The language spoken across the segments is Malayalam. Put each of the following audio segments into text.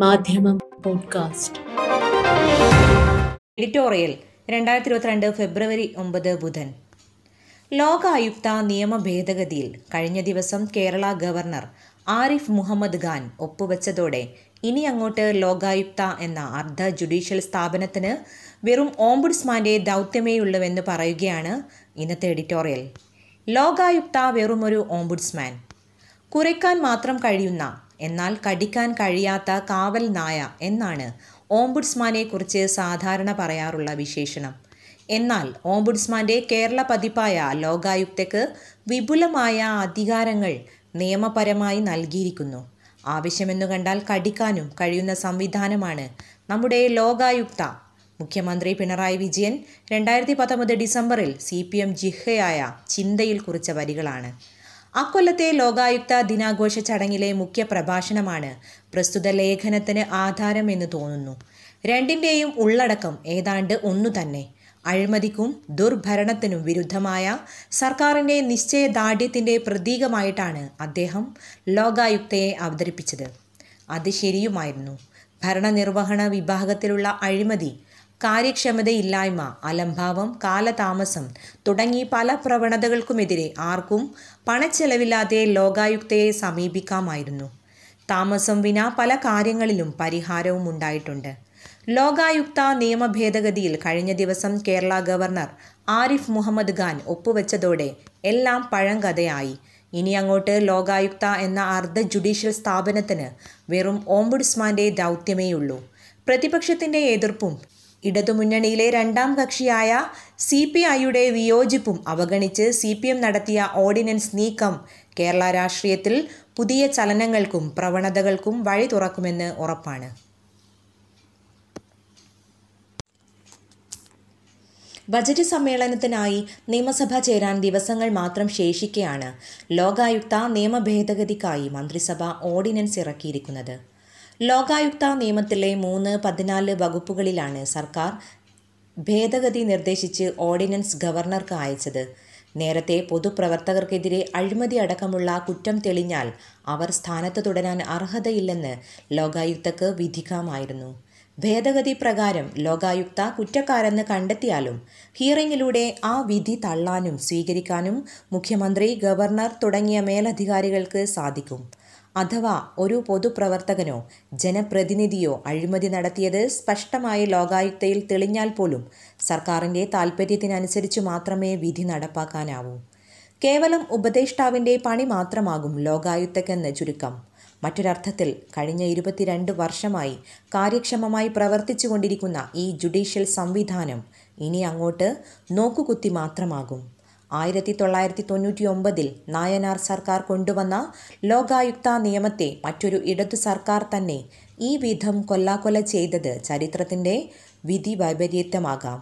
മാധ്യമം പോഡ്കാസ്റ്റ്. എഡിറ്റോറിയൽ രണ്ടായിരത്തി ഇരുപത്തിരണ്ട് ഫെബ്രുവരി ഒമ്പത് ബുധൻ. ലോകായുക്ത നിയമ ഭേദഗതിയിൽ കഴിഞ്ഞ ദിവസം കേരള ഗവർണർ ആരിഫ് മുഹമ്മദ് ഖാൻ ഒപ്പുവെച്ചതോടെ ഇനി അങ്ങോട്ട് ലോകായുക്ത എന്ന അർദ്ധ ജുഡീഷ്യൽ സ്ഥാപനത്തിന് വെറും ഓംബുഡ്സ്മാന്റെ ദൗത്യമേയുള്ളൂവെന്ന് പറയുകയാണ് ഇന്നത്തെ എഡിറ്റോറിയൽ. ലോകായുക്ത വെറുമൊരു ഓംബുഡ്സ്മാൻ. കുറയ്ക്കാൻ മാത്രം കഴിയുന്ന എന്നാൽ കടിക്കാൻ കഴിയാത്ത കാവൽ നായ എന്നാണ് ഓംബുഡ്സ്മാനെ കുറിച്ച് സാധാരണ പറയാറുള്ള വിശേഷണം. എന്നാൽ ഓംബുഡ്സ്മാന്റെ കേരള പതിപ്പായ ലോകായുക്തയ്ക്ക് വിപുലമായ അധികാരങ്ങൾ നിയമപരമായി നൽകിയിരിക്കുന്നു. ആവശ്യമെന്നു കണ്ടാൽ കടിക്കാനും കഴിയുന്ന സംവിധാനമാണ് നമ്മുടെ ലോകായുക്ത. മുഖ്യമന്ത്രി പിണറായി വിജയൻ രണ്ടായിരത്തി പത്തൊമ്പത് ഡിസംബറിൽ സി പി എം ജിഹയായ ചിന്തയിൽ കുറിച്ച വരികളാണ്. അക്കൊല്ലത്തെ ലോകായുക്ത ദിനാഘോഷ ചടങ്ങിലെ മുഖ്യ പ്രഭാഷണമാണ് പ്രസ്തുത ലേഖനത്തിന് ആധാരം എന്ന് തോന്നുന്നു. രണ്ടിന്റെയും ഉള്ളടക്കം ഏതാണ്ട് ഒന്നു തന്നെ. അഴിമതിക്കും ദുർഭരണത്തിനും വിരുദ്ധമായ സർക്കാരിന്റെ നിശ്ചയദാർഢ്യത്തിന്റെ പ്രതീകമായിട്ടാണ് അദ്ദേഹം ലോകായുക്തയെ അവതരിപ്പിച്ചത്. അത് ശരിയുമായിരുന്നു. ഭരണനിർവഹണ വിഭാഗത്തിലുള്ള അഴിമതി കാര്യക്ഷമതയില്ലായ്മ അലംഭാവം കാലതാമസം തുടങ്ങി പല പ്രവണതകൾക്കുമെതിരെ ആർക്കും പണച്ചെലവില്ലാതെ ലോകായുക്തയെ സമീപിക്കാമായിരുന്നു. താമസം വിന പല കാര്യങ്ങളിലും പരിഹാരവും ഉണ്ടായിട്ടുണ്ട്. ലോകായുക്ത നിയമ ഭേദഗതിയിൽ കഴിഞ്ഞ ദിവസം കേരള ഗവർണർ ആരിഫ് മുഹമ്മദ് ഖാൻ ഒപ്പുവെച്ചതോടെ എല്ലാം പഴങ്കഥയായി. ഇനി അങ്ങോട്ട് ലോകായുക്ത എന്ന അർദ്ധ ജുഡീഷ്യൽ സ്ഥാപനത്തിന് വെറും ഓംബുഡ്സ്മാന്റെ ദൗത്യമേയുള്ളൂ. പ്രതിപക്ഷത്തിന്റെ എതിർപ്പും ഇടതുമുന്നണിയിലെ രണ്ടാം കക്ഷിയായ സി പി ഐയുടെ വിയോജിപ്പും അവഗണിച്ച് സി പി എം നടത്തിയ ഓർഡിനൻസ് നീക്കം കേരള രാഷ്ട്രീയത്തിൽ പുതിയ ചലനങ്ങൾക്കും പ്രവണതകൾക്കും വഴി തുറക്കുമെന്ന് ഉറപ്പാണ്. ബജറ്റ് സമ്മേളനത്തിനായി നിയമസഭ ചേരാൻ ദിവസങ്ങൾ മാത്രം ശേഷിക്കെയാണ് ലോകായുക്ത നിയമഭേദഗതിക്കായി മന്ത്രിസഭ ഓർഡിനൻസ് ഇറക്കിയിരിക്കുന്നത്. ലോകായുക്ത നിയമത്തിലെ മൂന്ന് പതിനാല് വകുപ്പുകളിലാണ് സർക്കാർ ഭേദഗതി നിർദ്ദേശിച്ച് ഓർഡിനൻസ് ഗവർണർക്ക് അയച്ചത്. നേരത്തെ പൊതുപ്രവർത്തകർക്കെതിരെ അഴിമതി അടക്കമുള്ള കുറ്റം തെളിഞ്ഞാൽ അവർ സ്ഥാനത്ത് തുടരാൻ അർഹതയില്ലെന്ന് ലോകായുക്തക്ക് വിധിക്കാമായിരുന്നു. ഭേദഗതി പ്രകാരം ലോകായുക്ത കുറ്റക്കാരെന്ന് കണ്ടെത്തിയാലും ഹിയറിംഗിലൂടെ ആ വിധി തള്ളാനും സ്വീകരിക്കാനും മുഖ്യമന്ത്രി ഗവർണർ തുടങ്ങിയ മേലധികാരികൾക്ക് സാധിക്കും. അഥവാ ഒരു പൊതുപ്രവർത്തകനോ ജനപ്രതിനിധിയോ അഴിമതി നടത്തിയത് സ്പഷ്ടമായി ലോകായുക്തയിൽ തെളിഞ്ഞാൽ പോലും സർക്കാരിന്റെ താൽപ്പര്യത്തിനനുസരിച്ച് മാത്രമേ വിധി നടപ്പാക്കാനാവൂ. കേവലം ഉപദേഷ്ടാവിന്റെ പണി മാത്രമാകും ലോകായുക്തക്കെന്ന് ചുരുക്കം. മറ്റൊരർത്ഥത്തിൽ കഴിഞ്ഞ ഇരുപത്തിരണ്ട് വർഷമായി കാര്യക്ഷമമായി പ്രവർത്തിച്ചുകൊണ്ടിരിക്കുന്ന ഈ ജുഡീഷ്യൽ സംവിധാനം ഇനി അങ്ങോട്ട് നോക്കുകുത്തി മാത്രമാകും. ആയിരത്തി തൊള്ളായിരത്തി തൊണ്ണൂറ്റി ഒമ്പതിൽ നായനാർ സർക്കാർ കൊണ്ടുവന്ന ലോകായുക്ത നിയമത്തെ മറ്റൊരു ഇടതു സർക്കാർ തന്നെ ഈ വിധം കൊല്ലാക്കൊല ചെയ്തത് ചരിത്രത്തിന്റെ വിധി വൈപരീത്യമാകാം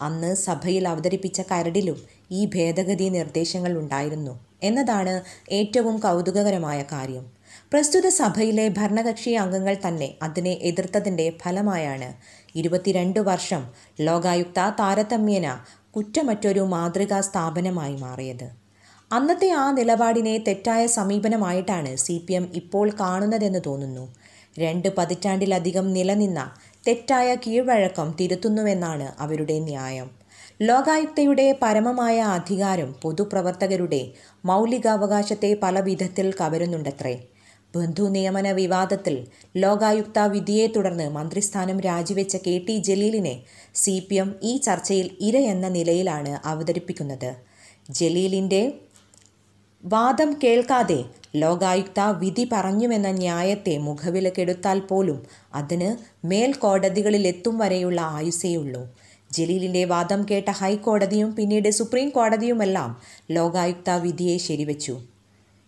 അന്ന് സഭയിൽ അവതരിപ്പിച്ച കരടിലും ഈ ഭേദഗതി നിർദ്ദേശങ്ങൾ ഉണ്ടായിരുന്നു എന്നതാണ് ഏറ്റവും കൗതുകകരമായ കാര്യം. പ്രസ്തുത സഭയിലെ ഭരണകക്ഷി അംഗങ്ങൾ തന്നെ അതിനെ എതിർത്തതിന്റെ ഫലമായാണ് ഇരുപത്തിരണ്ട് വർഷം ലോകായുക്ത താരതമ്യേന കുറ്റമറ്റൊരു മാതൃകാ സ്ഥാപനമായി മാറിയത്. അന്നത്തെ ആ നിലപാടിനെ തെറ്റായ സമീപനമായിട്ടാണ് സി പി എം ഇപ്പോൾ കാണുന്നതെന്ന് തോന്നുന്നു. രണ്ട് പതിറ്റാണ്ടിലധികം നിലനിന്ന തെറ്റായ കീഴ്വഴക്കം തിരുത്തുന്നുവെന്നാണ് അവരുടെ ന്യായം. ലോകായുക്തയുടെ പരമമായ അധികാരം പൊതുപ്രവർത്തകരുടെ മൗലികാവകാശത്തെ പല വിധത്തിൽ കവരുന്നുണ്ടത്രേ. ബന്ധു നിയമന വിവാദത്തിൽ ലോകായുക്ത വിധിയെ തുടർന്ന് മന്ത്രിസ്ഥാനം രാജിവെച്ച കെ ടി ജലീലിനെ സി പി എം ഈ ചർച്ചയിൽ ഇര എന്ന നിലയിലാണ് അവതരിപ്പിക്കുന്നത്. ജലീലിന്റെ വാദം കേൾക്കാതെ ലോകായുക്ത വിധി പറഞ്ഞുവെന്ന ന്യായത്തെ മുഖവിലക്കെടുത്താൽ പോലും അതിന് മേൽക്കോടതികളിലെത്തും വരെയുള്ള ആയുസേയുള്ളൂ. ജലീലിന്റെ വാദം കേട്ട ഹൈക്കോടതിയും പിന്നീട് സുപ്രീം കോടതിയുമെല്ലാം ലോകായുക്ത വിധിയെ ശരിവച്ചു.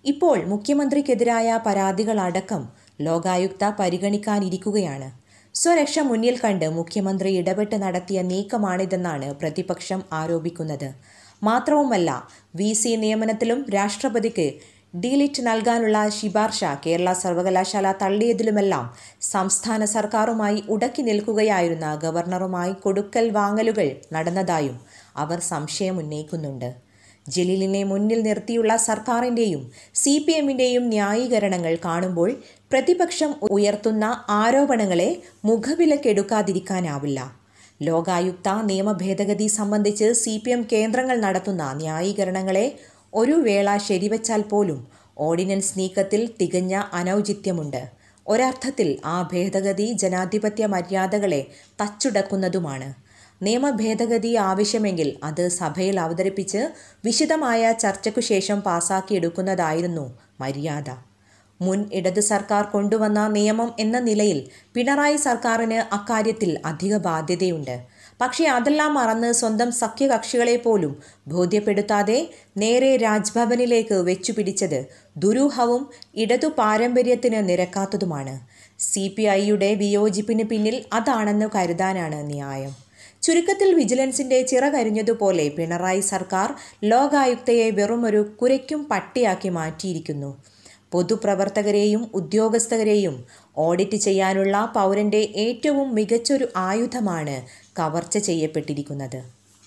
ഇപ്പോൾ മുഖ്യമന്ത്രിക്കെതിരായ പരാതികളടക്കം ലോകായുക്ത പരിഗണിക്കാനിരിക്കുകയാണ്. സ്വരക്ഷ മുന്നിൽ കണ്ട് മുഖ്യമന്ത്രി ഇടപെട്ട് നടത്തിയ നീക്കമാണിതെന്നാണ് പ്രതിപക്ഷം ആരോപിക്കുന്നത്. മാത്രവുമല്ല വി സി നിയമനത്തിലും രാഷ്ട്രപതിക്ക് ഡീലിറ്റ് നൽകാനുള്ള ശിപാർശ കേരള സർവകലാശാല തള്ളിയതിലുമെല്ലാം സംസ്ഥാന സർക്കാരുമായി ഉടക്കി നിൽക്കുകയായിരുന്ന ഗവർണറുമായി കൊടുക്കൽ വാങ്ങലുകൾ നടന്നതായും അവർ സംശയമുന്നയിക്കുന്നുണ്ട് ജലീലിനെ മുന്നിൽ നിർത്തിയുള്ള സർക്കാരിന്റെയും സി പി എമ്മിന്റെയും ന്യായീകരണങ്ങൾ കാണുമ്പോൾ പ്രതിപക്ഷം ഉയർത്തുന്ന ആരോപണങ്ങളെ മുഖവിലക്കെടുക്കാതിരിക്കാനാവില്ല. ലോകായുക്ത നിയമ ഭേദഗതി സംബന്ധിച്ച് സി പി എം കേന്ദ്രങ്ങൾ നടത്തുന്ന ന്യായീകരണങ്ങളെ ഒരു വേള ശരിവച്ചാൽ പോലും ഓർഡിനൻസ് നീക്കത്തിൽ തികഞ്ഞ അനൗചിത്യമുണ്ട്. ഒരർത്ഥത്തിൽ ആ ഭേദഗതി ജനാധിപത്യ മര്യാദകളെ തച്ചുടക്കുന്നതുമാണ്. നിയമ ഭേദഗതി ആവശ്യമെങ്കിൽ അത് സഭയിൽ അവതരിപ്പിച്ച് വിശദമായ ചർച്ചയ്ക്കു ശേഷം പാസാക്കിയെടുക്കുന്നതായിരുന്നു മര്യാദ. മുൻ ഇടത് സർക്കാർ കൊണ്ടുവന്ന നിയമം എന്ന നിലയിൽ പിണറായി സർക്കാരിന് അക്കാര്യത്തിൽ അധിക ബാധ്യതയുണ്ട്. പക്ഷേ അതെല്ലാം മറന്ന് സ്വന്തം സഖ്യകക്ഷികളെ പോലും ബോധ്യപ്പെടുത്താതെ നേരെ രാജ്ഭവനിലേക്ക് വെച്ചുപിടിച്ചത് ദുരൂഹവും ഇടതു പാരമ്പര്യത്തിന് നിരക്കാത്തതുമാണ്. സി പി ഐയുടെ വിയോജിപ്പിന് പിന്നിൽ അതാണെന്ന് കരുതാനാണ് ന്യായം. ചുരുക്കത്തിൽ വിജിലൻസിന്റെ ചിറകരിഞ്ഞതുപോലെ പിണറായി സർക്കാർ ലോകായുക്തയെ വെറുമൊരു കുരയ്ക്കും പട്ടിയാക്കി മാറ്റിയിരിക്കുന്നു. പൊതുപ്രവർത്തകരെയും ഉദ്യോഗസ്ഥരെയും ഓഡിറ്റ് ചെയ്യാനുള്ള പൗരന്റെ ഏറ്റവും മികച്ചൊരു ആയുധമാണ് കവർച്ച ചെയ്യപ്പെട്ടിരിക്കുന്നത്.